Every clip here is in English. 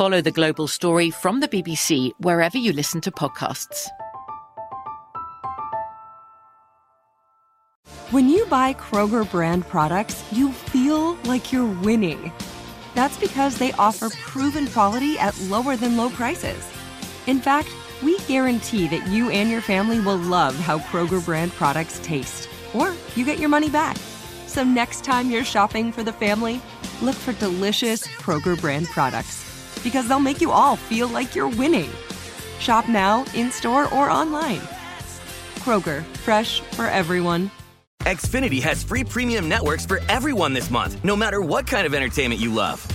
Follow the global story from the BBC wherever you listen to podcasts. When you buy Kroger brand products, you feel like you're winning. That's because they offer proven quality at lower than low prices. In fact, we guarantee that you and your family will love how Kroger brand products taste, or you get your money back. So next time you're shopping for the family, look for delicious Kroger brand products because they'll make you all feel like you're winning. Shop now, in store, or online. Kroger, fresh for everyone. Xfinity has free premium networks for everyone this month, no matter what kind of entertainment you love.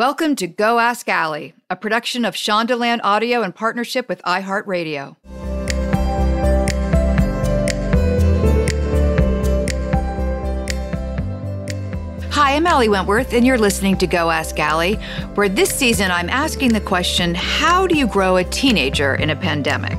Welcome to Go Ask Ali, a production of Shondaland Audio in partnership with iHeartRadio. Hi, I'm Ali Wentworth, and you're listening to Go Ask Ali, where this season I'm asking the question How do you grow a teenager in a pandemic?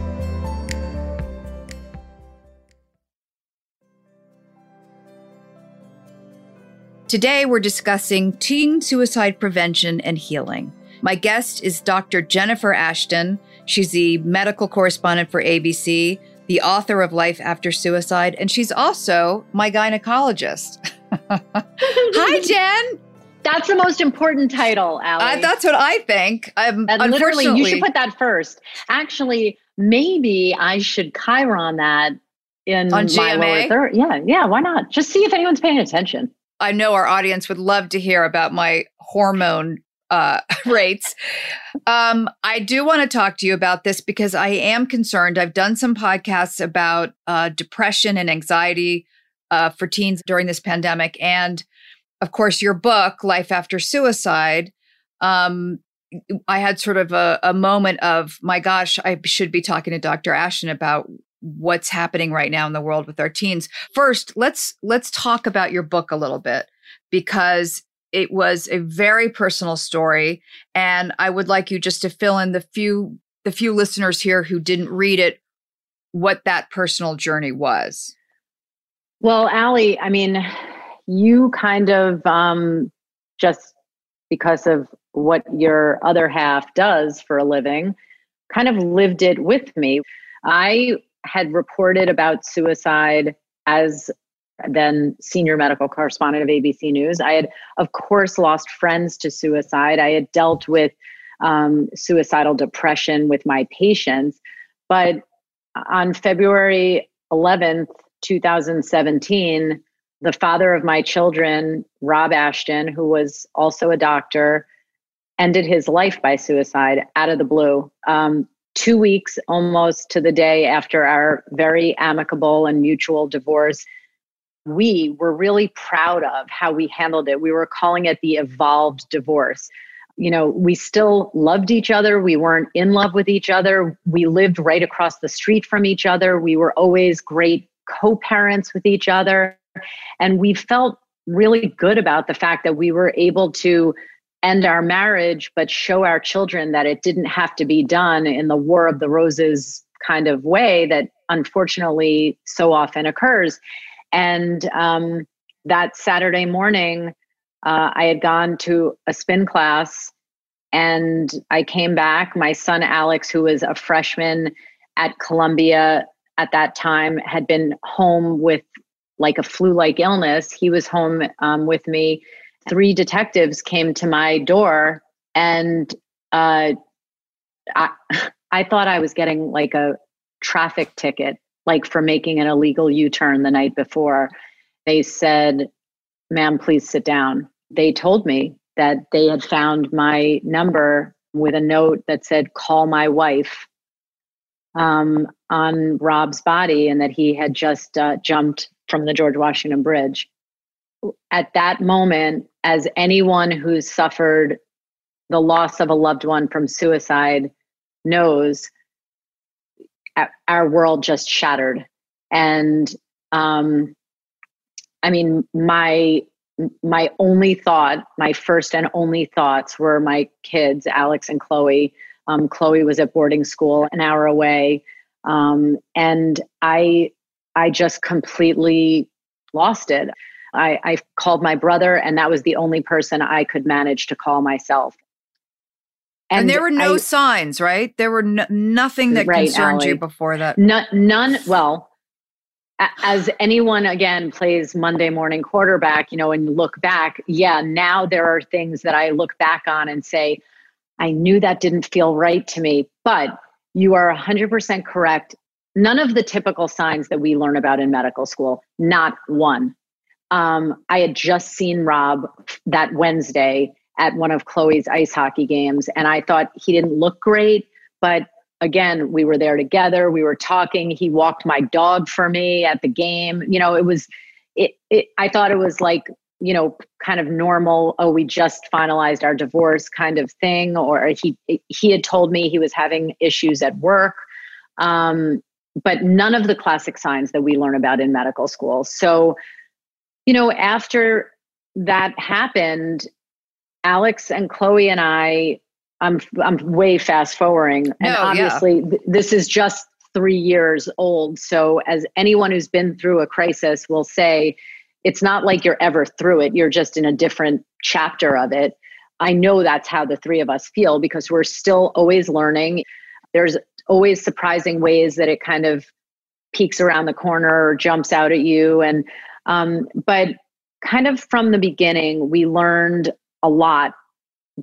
Today, we're discussing teen suicide prevention and healing. My guest is Dr. Jennifer Ashton. She's the medical correspondent for ABC, the author of Life After Suicide, and she's also my gynecologist. Hi, Jen. That's the most important title, Ali. Uh, that's what I think. Um, and literally, you should put that first. Actually, maybe I should Chiron that in On my GMA? lower third. Yeah, yeah. Why not? Just see if anyone's paying attention. I know our audience would love to hear about my hormone uh, rates. Um, I do want to talk to you about this because I am concerned. I've done some podcasts about uh, depression and anxiety uh, for teens during this pandemic. And of course, your book, Life After Suicide, um, I had sort of a, a moment of, my gosh, I should be talking to Dr. Ashton about what's happening right now in the world with our teens. First, let's let's talk about your book a little bit because it was a very personal story and I would like you just to fill in the few the few listeners here who didn't read it what that personal journey was. Well, Ali, I mean, you kind of um, just because of what your other half does for a living, kind of lived it with me. I had reported about suicide as then senior medical correspondent of ABC News. I had, of course, lost friends to suicide. I had dealt with um, suicidal depression with my patients. But on February 11th, 2017, the father of my children, Rob Ashton, who was also a doctor, ended his life by suicide out of the blue. Um, two weeks almost to the day after our very amicable and mutual divorce, we were really proud of how we handled it. We were calling it the evolved divorce. You know, we still loved each other. We weren't in love with each other. We lived right across the street from each other. We were always great co parents with each other. And we felt really good about the fact that we were able to end our marriage, but show our children that it didn't have to be done in the War of the Roses kind of way that unfortunately so often occurs. And um, that Saturday morning, uh, I had gone to a spin class and I came back. My son, Alex, who was a freshman at Columbia at that time, had been home with like a flu like illness. He was home um, with me. Three detectives came to my door and uh, I, I thought I was getting like a traffic ticket, like for making an illegal U turn the night before. They said, ma'am, please sit down. They told me that they had found my number with a note that said, call my wife um, on Rob's body and that he had just uh, jumped from the George Washington Bridge. At that moment, as anyone who's suffered the loss of a loved one from suicide knows, our world just shattered. And um, I mean, my my only thought, my first and only thoughts were my kids, Alex and Chloe. Um, Chloe was at boarding school an hour away, um, and I, I just completely lost it. I, I called my brother, and that was the only person I could manage to call myself. And, and there were no I, signs, right? There were no, nothing that right, concerned Ali. you before that. No, none. Well, as anyone again plays Monday morning quarterback, you know, and look back, yeah, now there are things that I look back on and say, I knew that didn't feel right to me. But you are 100% correct. None of the typical signs that we learn about in medical school, not one. Um, I had just seen Rob that Wednesday at one of Chloe's ice hockey games, and I thought he didn't look great, but again, we were there together. We were talking. He walked my dog for me at the game. You know, it was, it, it, I thought it was like, you know, kind of normal. Oh, we just finalized our divorce kind of thing. Or he, he had told me he was having issues at work. Um, but none of the classic signs that we learn about in medical school. So, you know, after that happened, Alex and Chloe and I I'm I'm way fast forwarding, no, and obviously yeah. th- this is just three years old. So as anyone who's been through a crisis will say, it's not like you're ever through it. You're just in a different chapter of it. I know that's how the three of us feel because we're still always learning. There's always surprising ways that it kind of peeks around the corner or jumps out at you. And um, but kind of from the beginning, we learned a lot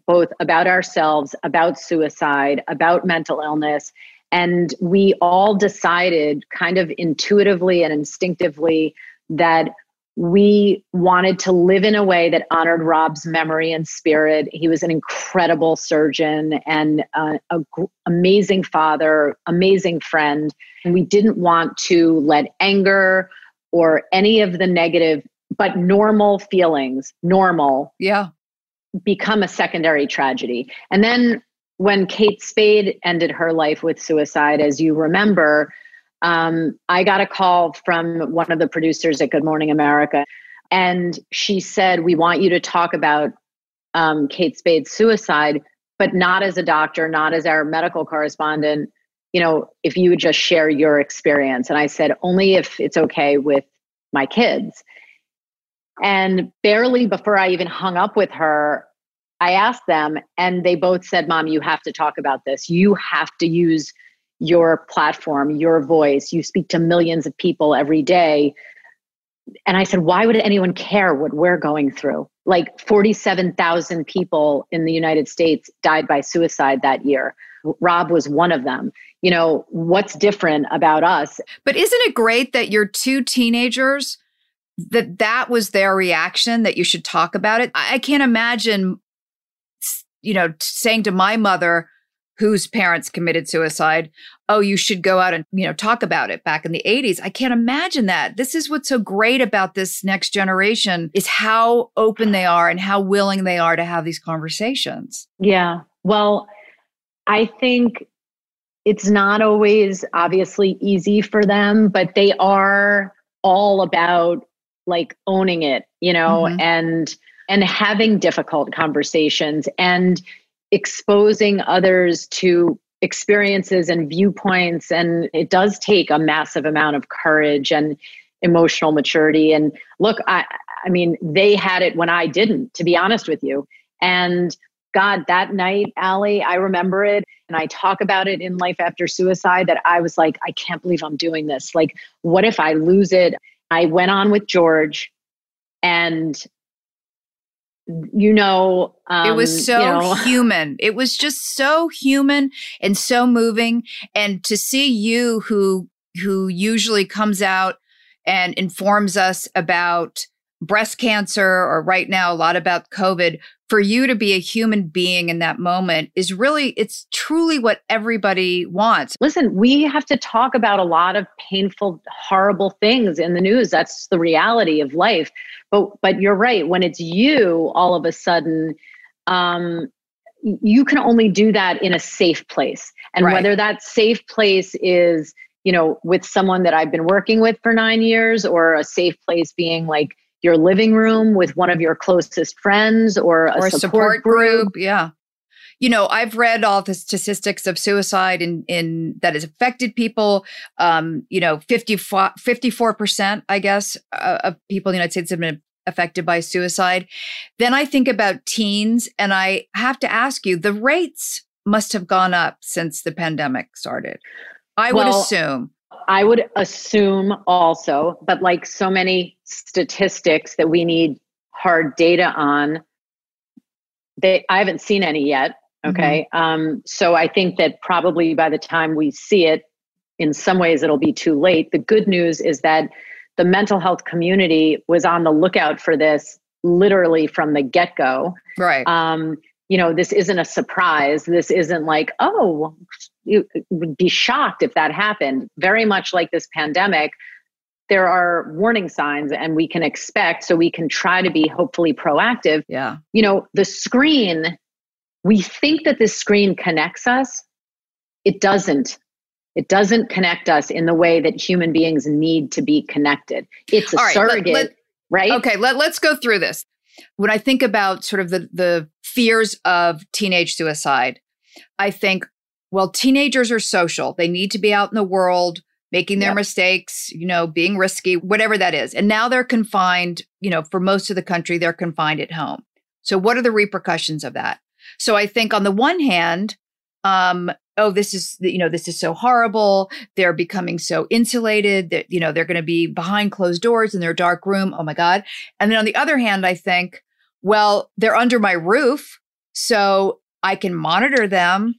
both about ourselves, about suicide, about mental illness. And we all decided kind of intuitively and instinctively that we wanted to live in a way that honored Rob's memory and spirit. He was an incredible surgeon and uh, an amazing father, amazing friend. And we didn't want to let anger or any of the negative, but normal feelings, normal, yeah, become a secondary tragedy. And then when Kate Spade ended her life with suicide, as you remember, um, I got a call from one of the producers at Good Morning America. And she said, We want you to talk about um, Kate Spade's suicide, but not as a doctor, not as our medical correspondent. You know, if you would just share your experience. And I said, Only if it's okay with my kids. And barely before I even hung up with her, I asked them, and they both said, Mom, you have to talk about this. You have to use your platform, your voice. You speak to millions of people every day. And I said, Why would anyone care what we're going through? Like 47,000 people in the United States died by suicide that year. Rob was one of them. You know, what's different about us? But isn't it great that your two teenagers that that was their reaction that you should talk about it. I can't imagine, you know, saying to my mother, whose parents committed suicide, oh, you should go out and, you know, talk about it back in the 80s. I can't imagine that. This is what's so great about this next generation is how open they are and how willing they are to have these conversations. Yeah. Well, I think it's not always obviously easy for them, but they are all about like owning it you know mm-hmm. and and having difficult conversations and exposing others to experiences and viewpoints and it does take a massive amount of courage and emotional maturity. And look, I, I mean, they had it when I didn't, to be honest with you. And God, that night, Ali, I remember it. And I talk about it in Life After Suicide that I was like, I can't believe I'm doing this. Like, what if I lose it? I went on with George and you know um, it was so you know, human it was just so human and so moving and to see you who who usually comes out and informs us about breast cancer or right now a lot about covid for you to be a human being in that moment is really it's truly what everybody wants. Listen we have to talk about a lot of painful horrible things in the news. That's the reality of life. But but you're right. When it's you all of a sudden um you can only do that in a safe place. And Right. whether that safe place is you know with someone that i've been working with for nine years or a safe place being like your living room with one of your closest friends or a, or support, support group. Yeah. You know, I've read all the statistics of suicide in, in that has affected people. Um, you know, 54 percent, I guess, uh, of people in the United States have been affected by suicide. Then I think about teens, and I have to ask you, the rates must have gone up since the pandemic started. I would assume. I would assume also, but like so many statistics that we need hard data on, they I haven't seen any yet. Okay. Um, so I think that probably by the time we see it, in some ways it'll be too late. The good news is that the mental health community was on the lookout for this literally from the get-go Right. um, you know, this isn't a surprise. This isn't like, oh, you would be shocked if that happened. Very much like this pandemic, there are warning signs and we can expect, so we can try to be hopefully proactive. yeah. You know, the screen, we think that this screen connects us. It doesn't. It doesn't connect us in the way that human beings need to be connected. It's a right, let- let- right? Okay, let, let's go through this. When I think about sort of the, the fears of teenage suicide, I think, well, teenagers are social. They need to be out in the world, making their Yep. mistakes, you know, being risky, whatever that is. And now they're confined, you know, for most of the country, they're confined at home. So, what are the repercussions of that? So, I think on the one hand, um, oh, this is, you know, this is so horrible. They're becoming so insulated that, you know, they're going to be behind closed doors in their dark room. Oh my God. And then on the other hand, I think, well, they're under my roof, so I can monitor them.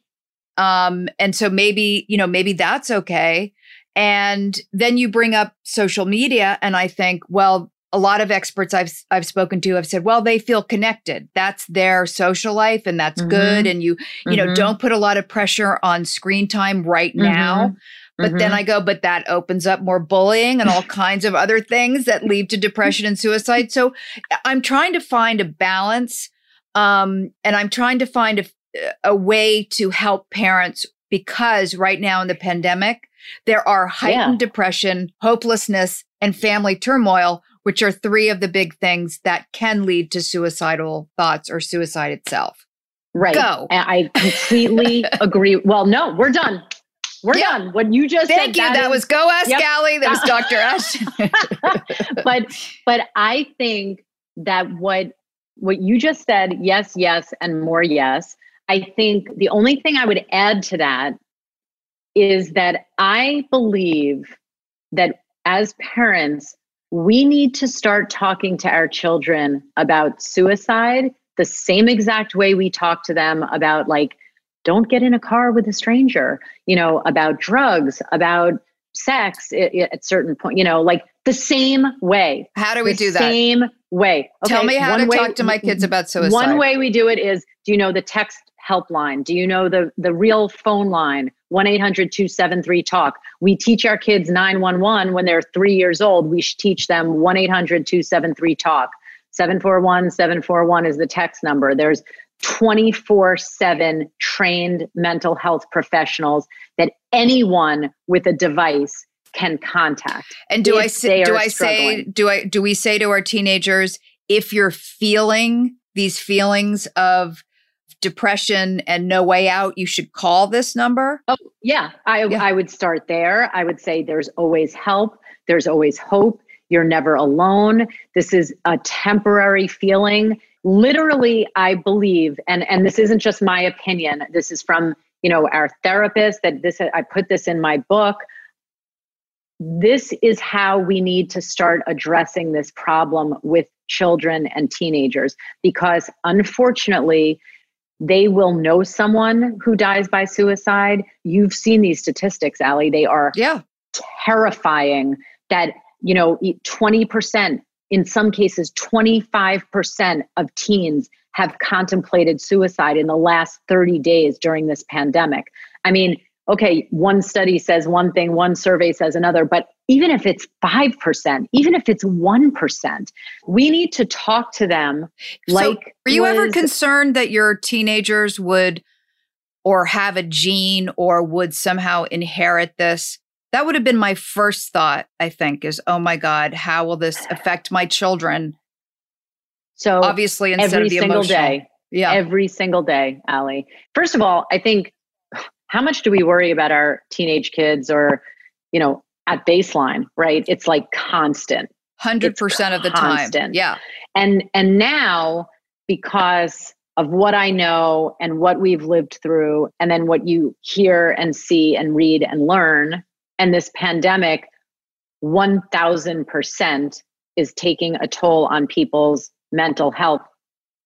Um, and so maybe, you know, maybe that's okay. And then you bring up social media, and I think, well, a lot of experts I've I've spoken to have said, well, they feel connected. That's their social life, and that's good. And you, you know, Mhm. don't put a lot of pressure on screen time right now. But then Mhm. I go, but that opens up more bullying and all kinds of other things that lead to depression and suicide. So I'm trying to find a balance. Um, and I'm trying to find a, a way to help parents because right now in the pandemic, there are heightened depression, hopelessness, and family turmoil, which are three of the big things that can lead to suicidal thoughts or suicide itself. Right. Go. I completely agree. Well, no, we're done. We're done. What you just Thank said. you. That, is- was Go Ask Yep. Ali. That was Dr. Ashton. but but I think that what what you just said, yes, yes, and more yes. I think the only thing I would add to that is that I believe that as parents, we need to start talking to our children about suicide the same exact way we talk to them about like don't get in a car with a stranger you know about drugs about sex at, at certain point you know like the same way. How do we the do that? same way. Tell me how to way- talk to my kids about suicide. one way we do it is do you know the text helpline? Do you know the the real phone line? 1-800-273 talk. We teach our kids 911 when they're 3 years old. We teach them 1-800-273 talk. 741-741 is the text number. There's 24/7 trained mental health professionals that anyone with a device can contact And do I say do I say do I do we say to our teenagers if you're feeling these feelings of depression and no way out, you should call this number? Oh, yeah. I Yeah. I would start there. I would say there's always help. There's always hope. You're never alone. This is a temporary feeling. Literally, I believe, and, and this isn't just my opinion, this is from you know our therapist that this I put this in my book. This is how we need to start addressing this problem with children and teenagers because unfortunately they will know someone who dies by suicide. You've seen these statistics, Ali. They are yeah. terrifying that, you know, 20%, in some cases, 25% of teens have contemplated suicide in the last 30 days during this pandemic. I mean, okay, one study says one thing, one survey says another, but even if it's 5%, even if it's 1%, we need to talk to them like. So were you was, ever concerned that your teenagers would or have a gene or would somehow inherit this? That would have been my first thought, I think, is oh my God, how will this affect my children? So obviously, instead every of the single emotional, day. Yeah. Every single day, Ali. First of all, I think how much do we worry about our teenage kids or, you know, at baseline, right? It's like constant. 100% it's of the constant. time. Yeah. And and now because of what I know and what we've lived through and then what you hear and see and read and learn and this pandemic 1000% is taking a toll on people's mental health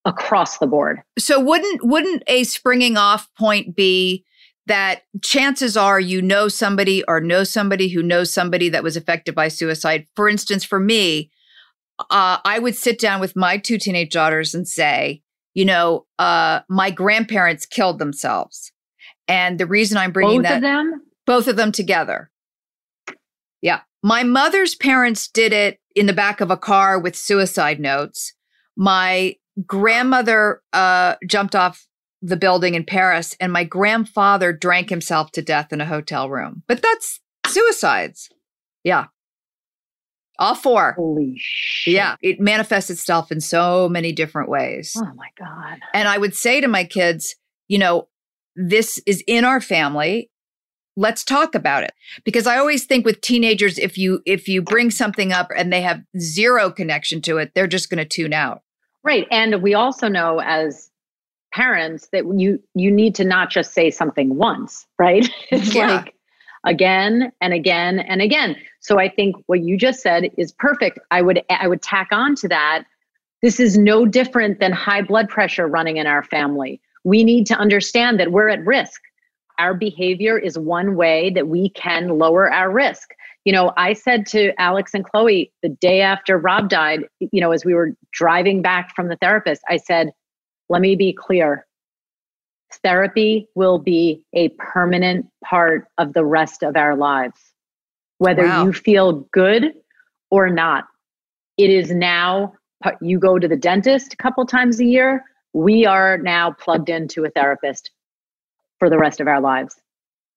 across the board. So wouldn't wouldn't a springing off point be that chances are you know somebody or know somebody who knows somebody that was affected by suicide. For instance, for me, uh, I would sit down with my two teenage daughters and say, you know, uh, my grandparents killed themselves. And the reason I'm bringing both that, of them, both of them together. Yeah. My mother's parents did it in the back of a car with suicide notes. My grandmother uh, jumped off the building in Paris, and my grandfather drank himself to death in a hotel room. But that's suicides. Yeah. All four. Holy shit. Yeah. It manifests itself in so many different ways. Oh my God. And I would say to my kids, you know, this is in our family. Let's talk about it. Because I always think with teenagers, if you if you bring something up and they have zero connection to it, they're just going to tune out. Right. And we also know as parents that you you need to not just say something once right it's yeah. like again and again and again so i think what you just said is perfect i would i would tack on to that this is no different than high blood pressure running in our family we need to understand that we're at risk our behavior is one way that we can lower our risk you know i said to alex and chloe the day after rob died you know as we were driving back from the therapist i said let me be clear therapy will be a permanent part of the rest of our lives, whether wow. you feel good or not. It is now, you go to the dentist a couple times a year. We are now plugged into a therapist for the rest of our lives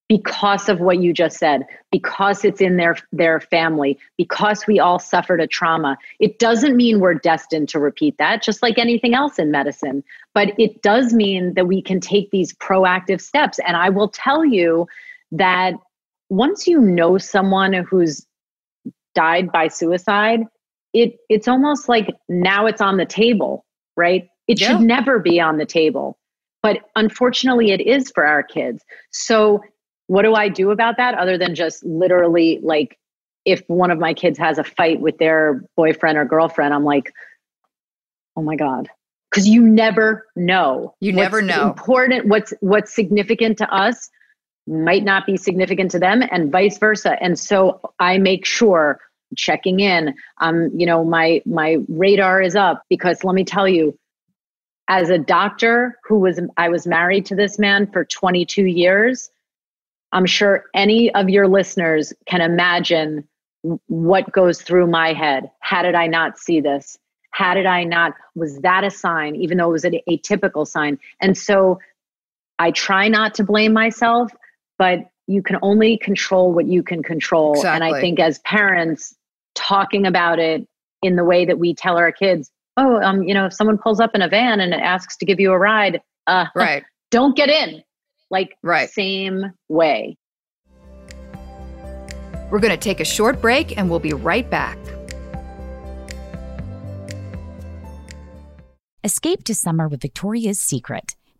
because of what you just said because it's in their their family because we all suffered a trauma. It doesn't mean we're destined to repeat that just like anything else in medicine but it does mean that we can take these proactive steps. And i will tell you that once you know someone who's died by suicide it it's almost like now it's on the table right? It yeah. should never be on the table but unfortunately it is for our kids so what do I do about that other than just literally like if one of my kids has a fight with their boyfriend or girlfriend, I'm like, oh my God. Because you never know. You never know. Important, what's what's significant to us might not be significant to them, and vice versa. And so I make sure checking in. Um, you know, my my radar is up because let me tell you, as a doctor who was I was married to this man for 22 years I'm sure any of your listeners can imagine what goes through my head. How did I not see this? How did I not? Was that a sign, even though it was an atypical sign? And so I try not to blame myself, but you can only control what you can control. Exactly. And I think as parents, talking about it in the way that we tell our kids, oh, um, you know, if someone pulls up in a van and asks to give you a ride, uh, right, don't get in. Like, right, same way. We're going to take a short break, and we'll be right back. Escape to summer with Victoria's Secret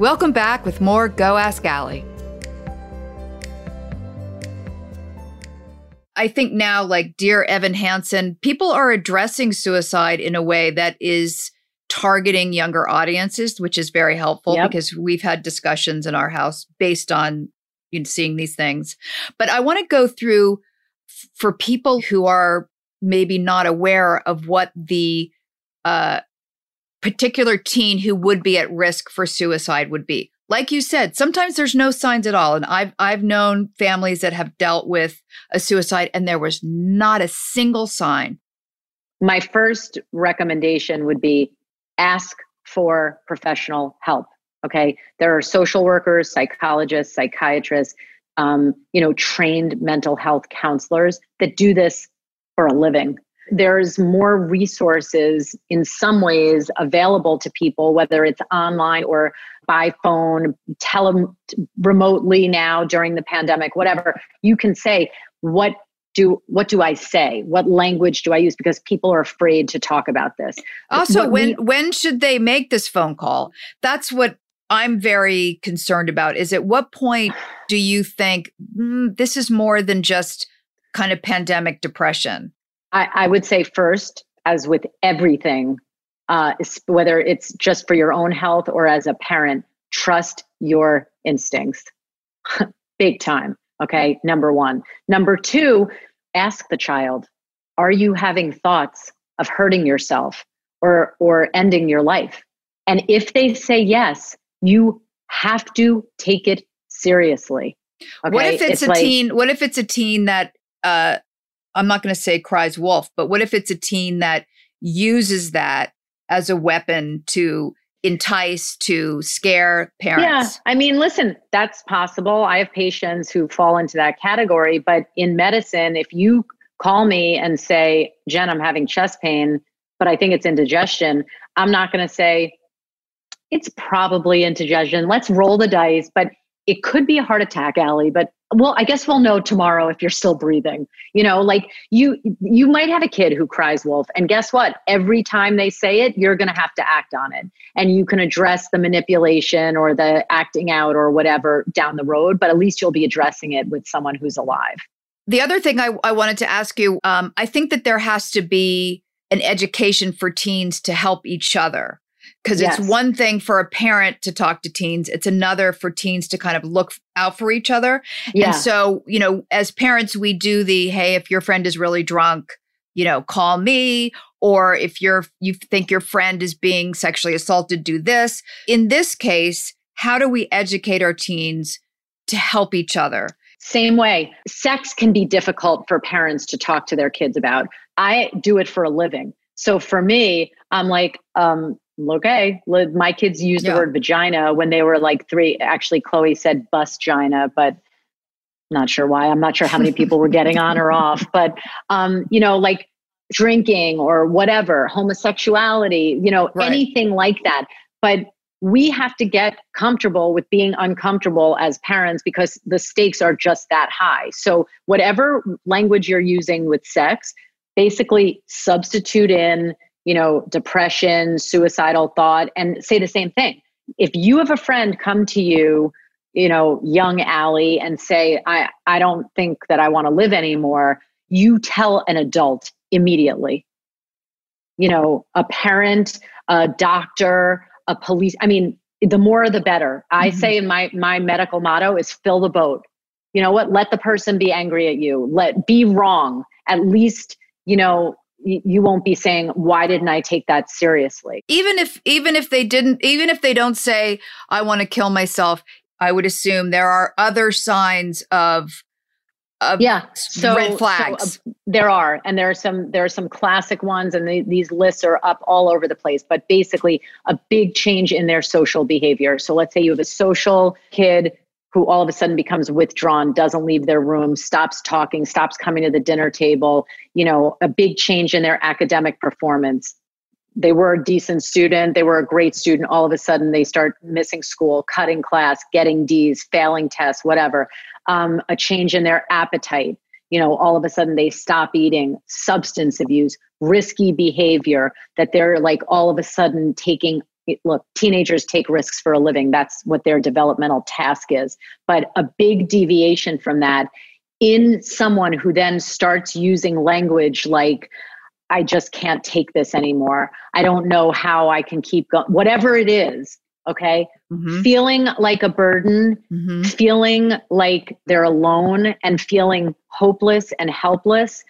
Welcome back with more Go Ask Ali. I think now, like Dear Evan Hansen, people are addressing suicide in a way that is targeting younger audiences, which is very helpful yep. because we've had discussions in our house based on you know, seeing these things. But I want to go through f- for people who are maybe not aware of what the uh, particular teen who would be at risk for suicide would be. Like you said, sometimes there's no signs at all. And I've I've known families that have dealt with a suicide and there was not a single sign. My first recommendation would be ask for professional help. Okay. There are social workers, psychologists, psychiatrists, um, you know, trained mental health counselors that do this for a living there's more resources in some ways available to people, whether it's online or by phone, tele remotely now during the pandemic, whatever. You can say, what do what do I say? What language do I use? Because people are afraid to talk about this. Also, what when we, when should they make this phone call? That's what I'm very concerned about. Is at what point do you think mm, this is more than just kind of pandemic depression? I, I would say first, as with everything, uh, whether it's just for your own health or as a parent, trust your instincts big time. Okay. Number one. Number two, ask the child, are you having thoughts of hurting yourself or, or ending your life? And if they say yes, you have to take it seriously. Okay? What if it's, it's a like, teen? What if it's a teen that uh, I'm not going to say cries wolf, but what if it's a teen that uses that as a weapon to entice, to scare parents? Yeah. I mean, listen, that's possible. I have patients who fall into that category. But in medicine, if you call me and say, Jen, I'm having chest pain, but I think it's indigestion, I'm not going to say, it's probably indigestion. Let's roll the dice. But it could be a heart attack, Ali, but well i guess we'll know tomorrow if you're still breathing. You know like you you might have a kid who cries wolf and guess what? Every time they say it you're going to have to act on it. And you can address the manipulation or the acting out or whatever down the road but at least you'll be addressing it with someone who's alive. The other thing i, I wanted to ask you um, i think that there has to be an education for teens to help each other because yes. it's one thing for a parent to talk to teens it's another for teens to kind of look out for each other. Yeah. and so you know as parents we do the hey if your friend is really drunk you know call me or if you're you think your friend is being sexually assaulted do this. In this case how do we educate our teens to help each other? Same way. Sex can be difficult for parents to talk to their kids about. I do it for a living. So for me i'm like um, okay, my kids used yeah. the word vagina when they were like three. Actually, Chloe said busgina, but not sure why. I'm not sure how many people were getting on or off, but um, you know, like drinking or whatever, homosexuality, you know, right. anything like that. But we have to get comfortable with being uncomfortable as parents because the stakes are just that high. So, whatever language you're using with sex, basically substitute in you know, depression, suicidal thought, and say the same thing. If you have a friend come to you, you know, young Ali, and say, I, I don't think that I want to live anymore, you tell an adult immediately. You know, a parent, a doctor, a police. I mean, the more the better. I mm-hmm. say my my medical motto is fill the boat. You know what? Let the person be angry at you. Let be wrong. At least, you know, you won't be saying why didn't i take that seriously? Even if even if they didn't even if they don't say i want to kill myself i would assume there are other signs of of yeah so red flags so, uh, there are and there are some there are some classic ones and they, these lists are up all over the place but basically a big change in their social behavior. So let's say you have a social kid who all of a sudden becomes withdrawn, doesn't leave their room, stops talking, stops coming to the dinner table, you know, a big change in their academic performance. They were a decent student, they were a great student. All of a sudden, they start missing school, cutting class, getting D's, failing tests, whatever. Um, a change in their appetite. You know, all of a sudden they stop eating, substance abuse, risky behavior, that they're like all of a sudden taking look, teenagers take risks for a living. That's what their developmental task is. But a big deviation from that in someone who then starts using language like, I just can't take this anymore. I don't know how I can keep going, whatever it is. Okay. Mm-hmm. Feeling like a burden, mm-hmm. feeling like they're alone, and feeling hopeless and helpless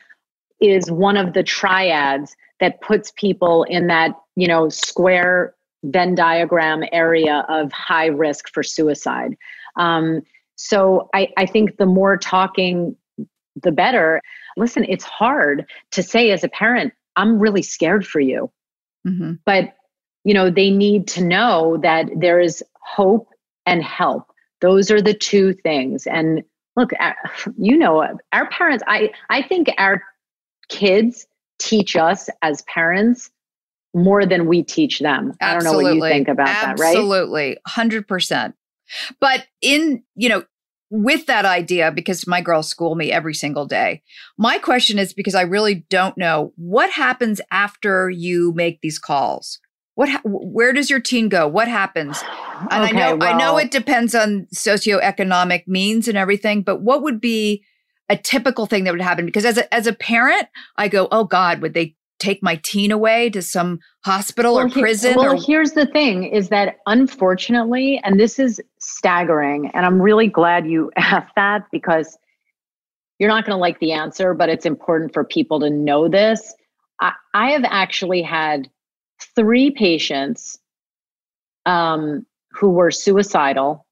is one of the triads that puts people in that, you know, square Venn diagram area of high risk for suicide. Um, so I, I think the more talking, the better. Listen, it's hard to say as a parent, I'm really scared for you. Mm-hmm. But, you know, they need to know that there is hope and help. Those are the two things. And look, you know, our parents, I, I think our kids teach us as parents more than we teach them. Absolutely. I don't know what you think about Absolutely. that, right? Absolutely. 100%. But in, you know, with that idea, because my girls school me every single day, my question is because I really don't know what happens after you make these calls. What, ha- where does your teen go? What happens? And okay, I know, well, I know it depends on socioeconomic means and everything, but what would be a typical thing that would happen? Because as a, as a parent, I go, oh God, would they take my teen away to some hospital well, or prison? well, or- here's the thing is that unfortunately, and this is staggering, and I'm really glad you asked that because you're not going to like the answer, but it's important for people to know this. I, I have actually had three patients um, who were suicidal,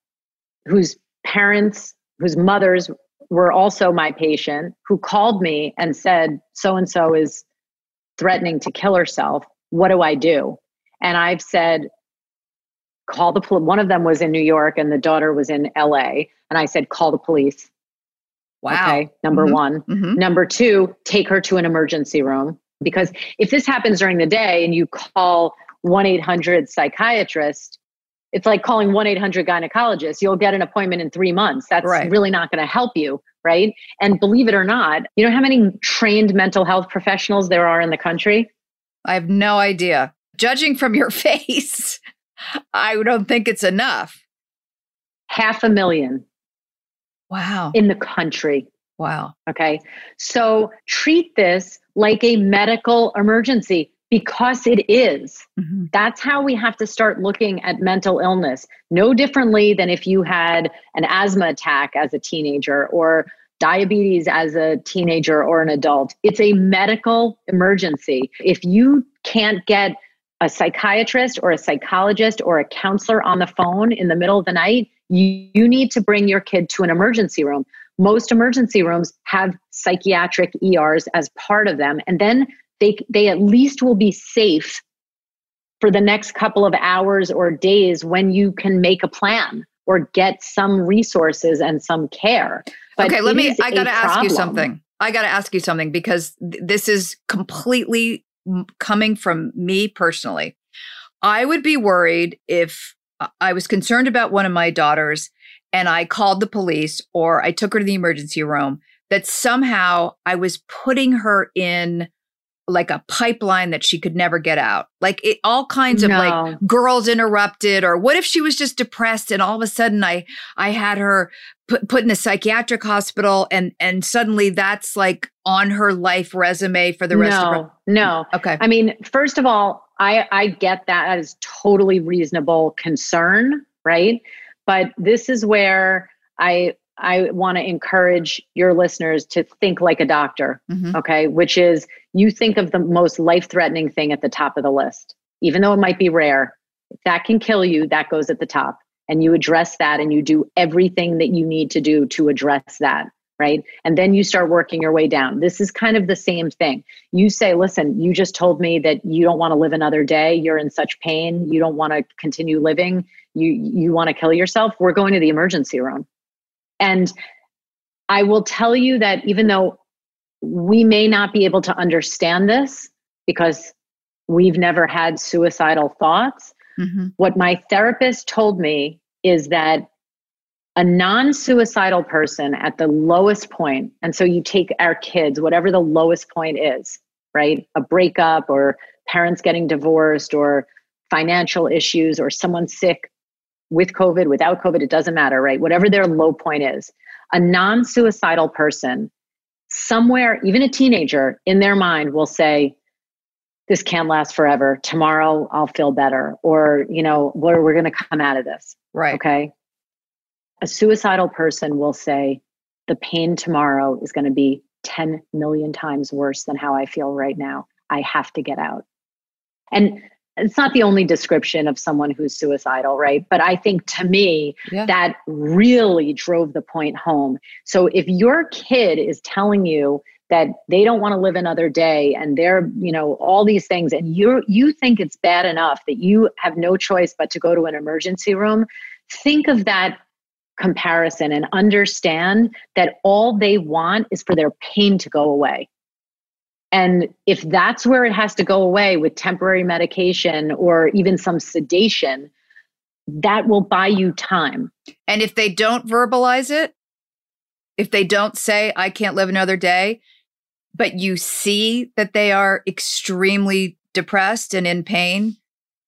whose parents, whose mothers were also my patient, who called me and said, so and so is threatening to kill herself. What do I do? And I've said, call the police. One of them was in New York and the daughter was in LA. And I said, call the police. Wow. Okay. Number mm-hmm. one. Mm-hmm. Number two, take her to an emergency room. Because if this happens during the day and you call 1 800 psychiatrist, it's like calling 1-800 gynecologist you'll get an appointment in three months that's Right. really not going to help you right and believe it or not you know how many trained mental health professionals there are in the country I have no idea. Judging from your face, I don't think it's enough. half a million Wow. in the country Wow. Okay. So treat this like a medical emergency because it is. Mhm. That's how we have to start looking at mental illness. No differently than if you had an asthma attack as a teenager or diabetes as a teenager or an adult. It's a medical emergency. If you can't get a psychiatrist or a psychologist or a counselor on the phone in the middle of the night, you, you need to bring your kid to an emergency room. Most emergency rooms have psychiatric ERs as part of them, and then they, they at least will be safe for the next couple of hours or days when you can make a plan or get some resources and some care. But okay, let me. I got to ask you something. I got to ask you something because th- this is completely m- coming from me personally. I would be worried if I was concerned about one of my daughters and I called the police or I took her to the emergency room that somehow I was putting her in like a pipeline that she could never get out. Like it all kinds of like girls interrupted or what if she was just depressed and all of a sudden I I had her put put in a psychiatric hospital and and suddenly that's like on her life resume for the rest no, of her life. No. Okay. I mean, first of all, I, I get that. That is totally reasonable concern, right? But this is where I I want to encourage your listeners to think like a doctor, Mhm. okay? Which is you think of the most life-threatening thing at the top of the list. Even though it might be rare, if that can kill you, that goes at the top. And you address that and you do everything that you need to do to address that, right? And then you start working your way down. This is kind of the same thing you say, listen, you just told me that you don't want to live another day. You're in such pain. You don't want to continue living. You you want to kill yourself. We're going to the emergency room. And I will tell you that even though we may not be able to understand this because we've never had suicidal thoughts, Mhm. what my therapist told me is that a non suicidal person at the lowest point, and so you take our kids, whatever the lowest point is, right? A breakup or parents getting divorced or financial issues or someone sick with COVID, without COVID, it doesn't matter, right? Whatever their low point is, a non suicidal person, somewhere, even a teenager in their mind will say, this can't last forever. Tomorrow I'll feel better. Or, you know, we're, we're going to come out of this. Right. Okay. A suicidal person will say, the pain tomorrow is going to be 10 million times worse than how I feel right now. I have to get out. And it's not the only description of someone who's suicidal, right? But I think to me, Yeah. that really drove the point home. So if your kid is telling you that they don't want to live another day and they're, you know, all these things and you you think it's bad enough that you have no choice but to go to an emergency room, think of that comparison and understand that all they want is for their pain to go away. And if that's where it has to go away with temporary medication or even some sedation, that will buy you time. And if they don't verbalize it, if they don't say, I can't live another day, but you see that they are extremely depressed and in pain,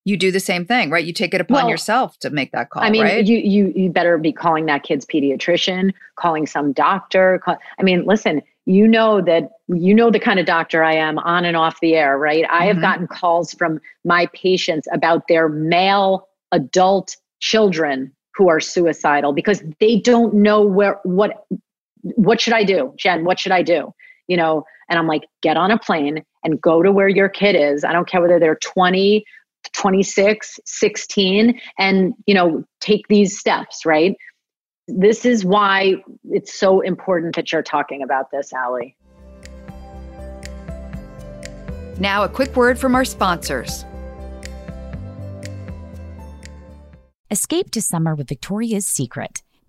you do the same thing, right? You take it upon Well, yourself to make that call, I mean, right? you you you better be calling that kid's pediatrician, calling some doctor. Call, I mean, listen, you know that you know the kind of doctor I am on and off the air, right? I have Mhm. gotten calls from my patients about their male adult children who are suicidal because they don't know where what what should I do, Jen? What should I do? You know, and I'm like, get on a plane and go to where your kid is. I don't care whether they're 20, 26, 16, and, you know, take these steps, right? This is why it's so important that you're talking about this, Ali. now, a quick word from our sponsors. Escape to summer with Victoria's Secret.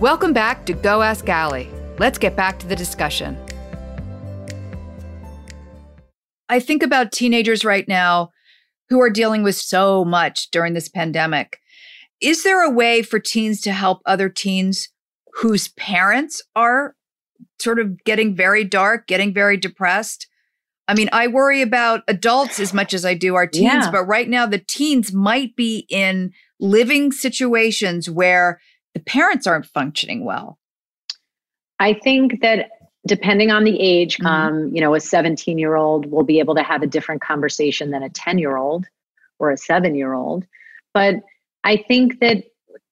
Welcome back to Go Ask Ali. Let's get back to the discussion. I think about teenagers right now who are dealing with so much during this pandemic. Is there a way for teens to help other teens whose parents are sort of getting very dark, getting very depressed? I mean, I worry about adults as much as I do our teens, Yeah. but right now the teens might be in living situations where the parents aren't functioning well. I think that depending on the age, Mhm. um, you know, a 17 year old will be able to have a different conversation than a 10 year old or a seven year old. But I think that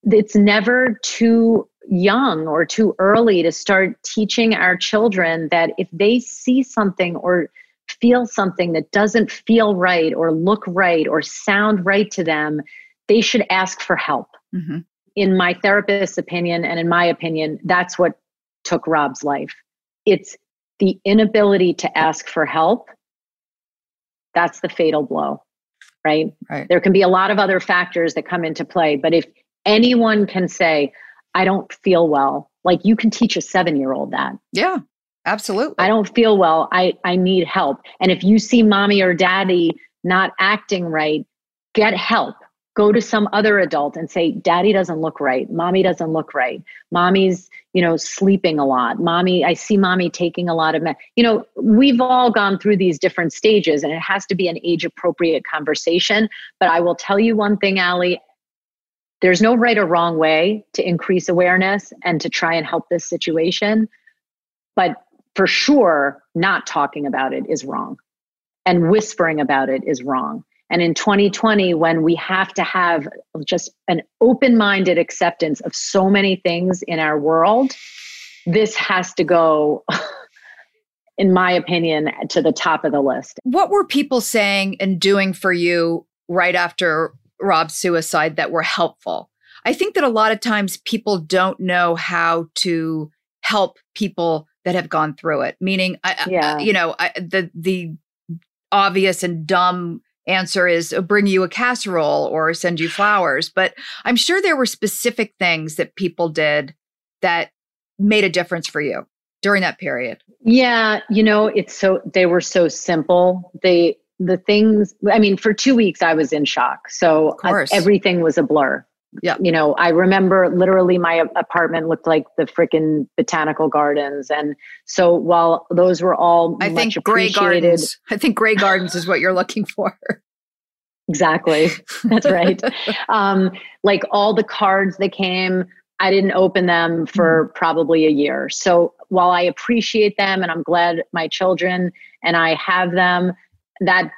it's never too young or too early to start teaching our children that if they see something or feel something that doesn't feel right or look right or sound right to them, they should ask for help Mm-hmm. In my therapist's opinion and in my opinion, that's what took Rob's life. It's the inability to ask for help. That's the fatal blow, right? Right. There can be a lot of other factors that come into play, but if anyone can say, I don't feel well, like you can teach a seven year old that. Yeah, absolutely. I don't feel well. I, I need help. And if you see mommy or daddy not acting right, get help. Go to some other adult and say, Daddy doesn't look right. Mommy doesn't look right. Mommy's, you know, sleeping a lot. Mommy, I see mommy taking a lot of, me-. you know, we've all gone through these different stages and it has to be an age appropriate conversation. But I will tell you one thing, Ali, there's no right or wrong way to increase awareness and to try and help this situation. But for sure, not talking about it is wrong. And whispering about it is wrong. And in 2020, when we have to have just an open minded acceptance of so many things in our world, this has to go, in my opinion, to the top of the list. what were people saying and doing for you right after Rob's suicide that were helpful? I think that a lot of times people don't know how to help people that have gone through it. Meaning, I, I- you know, I, the the obvious and dumb answer is uh, bring you a casserole or send you flowers. But I'm sure there were specific things that people did that made a difference for you during that period. Yeah, you know, it's so they were so simple. They the things I mean, for 2 weeks I was in shock. So I, everything was a blur. Yeah. You know, I remember literally my apartment looked like the freaking botanical gardens. And so while those were all I think Grey Gardens. I think Grey Gardens is what you're looking for. Exactly. That's right. um, like all the cards that came, I didn't open them for mm. probably a year. So while I appreciate them and I'm glad my children and I have them, that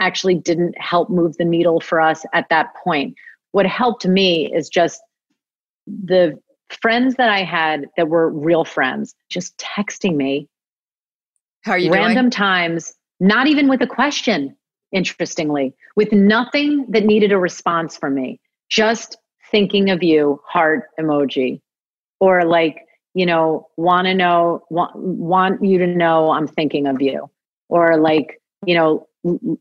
actually didn't help move the needle for us at that point what helped me is just the friends that I had that were real friends just texting me. How are you random doing? times, not even with a question, interestingly, with nothing that needed a response from me, just thinking of you, heart emoji, or like, you know, want to know, want, want you to know I'm thinking of you, or like, you know,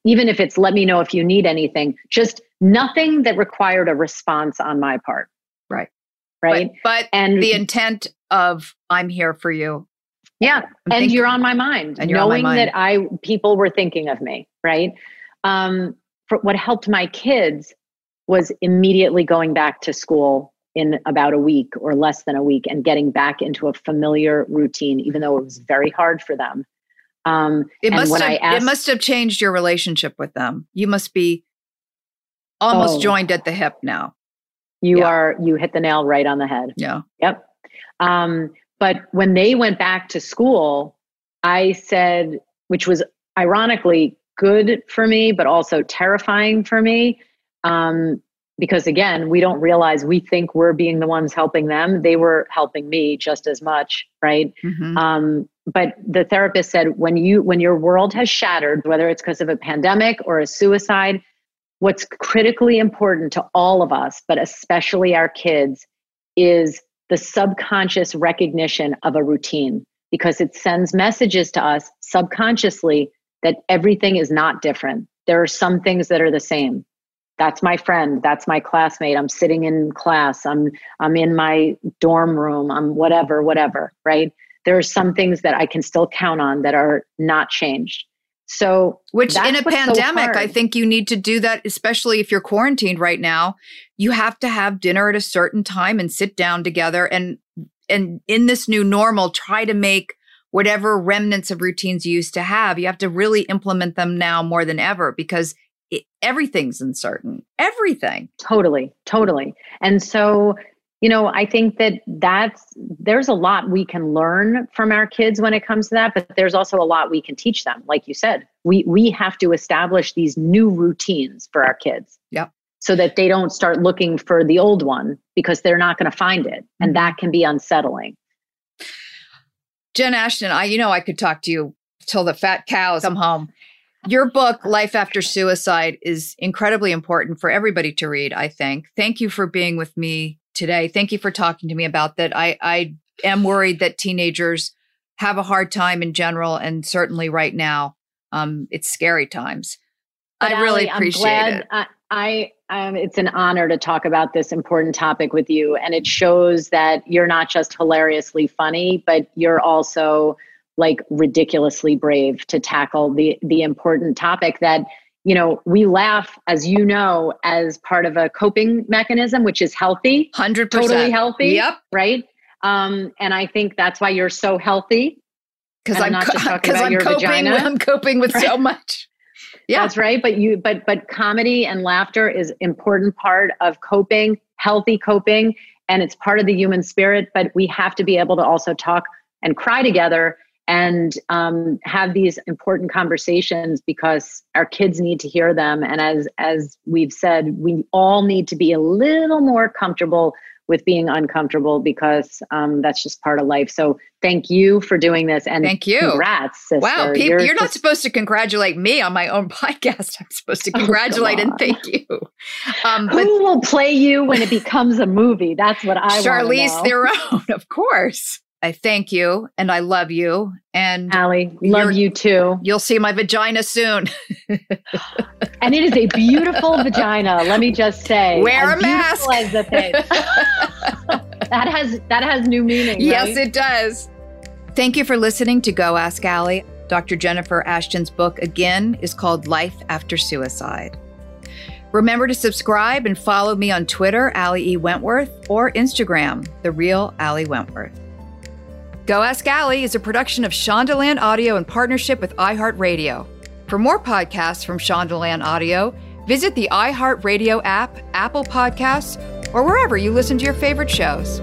even if it's let me know if you need anything, just nothing that required a response on my part. Right. Right. But, but and the intent of I'm here for you. Yeah. I'm and thinking, you're on my mind. And knowing mind. that I people were thinking of me. Right. Um, for what helped my kids was immediately going back to school in about a week or less than a week and getting back into a familiar routine, even though it was very hard for them. Um, it must have, asked, it must have changed your relationship with them. You must be almost oh, joined at the hip now. You yeah. are you hit the nail right on the head. Yeah. Yep. Um, but when they went back to school, I said, which was ironically good for me, but also terrifying for me. Um, because again, we don't realize we think we're being the ones helping them. They were helping me just as much, right? Mm-hmm. Um, but the therapist said when you when your world has shattered whether it's because of a pandemic or a suicide what's critically important to all of us but especially our kids is the subconscious recognition of a routine. Because it sends messages to us subconsciously that everything is not different. There are some things that are the same. That's my friend. That's my classmate. I'm sitting in class. I'm i'm in my dorm room. I'm whatever whatever right there are some things that I can still count on that are not changed. So, which in a pandemic, so I think you need to do that, especially if you're quarantined right now. You have to have dinner at a certain time and sit down together and and in this new normal, try to make whatever remnants of routines you used to have. You have to really implement them now more than ever because it, everything's uncertain. Everything. Totally, totally. And so you know, I think that that's there's a lot we can learn from our kids when it comes to that, but there's also a lot we can teach them. Like you said, we we have to establish these new routines for our kids. Yep. So that they don't start looking for the old one because they're not going to find it, and mm-hmm. that can be unsettling. Jen Ashton, I you know I could talk to you till the fat cows come home. Your book, Life After Suicide, is incredibly important for everybody to read, I think. Thank you for being with me today. Thank you for talking to me about that. I, I am worried that teenagers have a hard time in general, and certainly right now, um, it's scary times. But I really appreciate it. I, I um, it's an honor to talk about this important topic with you, and it shows that you're not just hilariously funny, but you're also like ridiculously brave to tackle the the important topic that you know, we laugh, as you know, as part of a coping mechanism, which is healthy, 100%. Totally healthy. Yep. Right. Um, and I think that's why you're so healthy. Because I'm, not co- just talking about I'm your coping, vagina. I'm coping with right? so much. Yeah. That's right. But you, but, but comedy and laughter is important part of coping, healthy coping, and it's part of the human spirit. But we have to be able to also talk and cry together and um, have these important conversations because our kids need to hear them. And as as we've said we all need to be a little more comfortable with being uncomfortable because um, that's just part of life. So thank you for doing this and thank you. congrats sister. wow people, you're, you're, not just, supposed to congratulate me on my own podcast. I'm supposed to oh, congratulate oh, and thank you. Um, who but, will play you when it becomes a movie? That's what i charlize theron of course I thank you and I love you. And Ali, love you too. You'll see my vagina soon. and it is a beautiful vagina. Let me just say, wear a mask. As the thing. that has that has new meaning. Yes, right? it does. Thank you for listening to Go Ask Ali. Dr. Jennifer Ashton's book again is called Life After Suicide. Remember to subscribe and follow me on Twitter, Ali E. Wentworth, or Instagram, The Real Ali Wentworth. Go Ask Ali is a production of Shondaland Audio in partnership with iHeartRadio. For more podcasts from Shondaland Audio, visit the iHeartRadio app, Apple Podcasts, or wherever you listen to your favorite shows.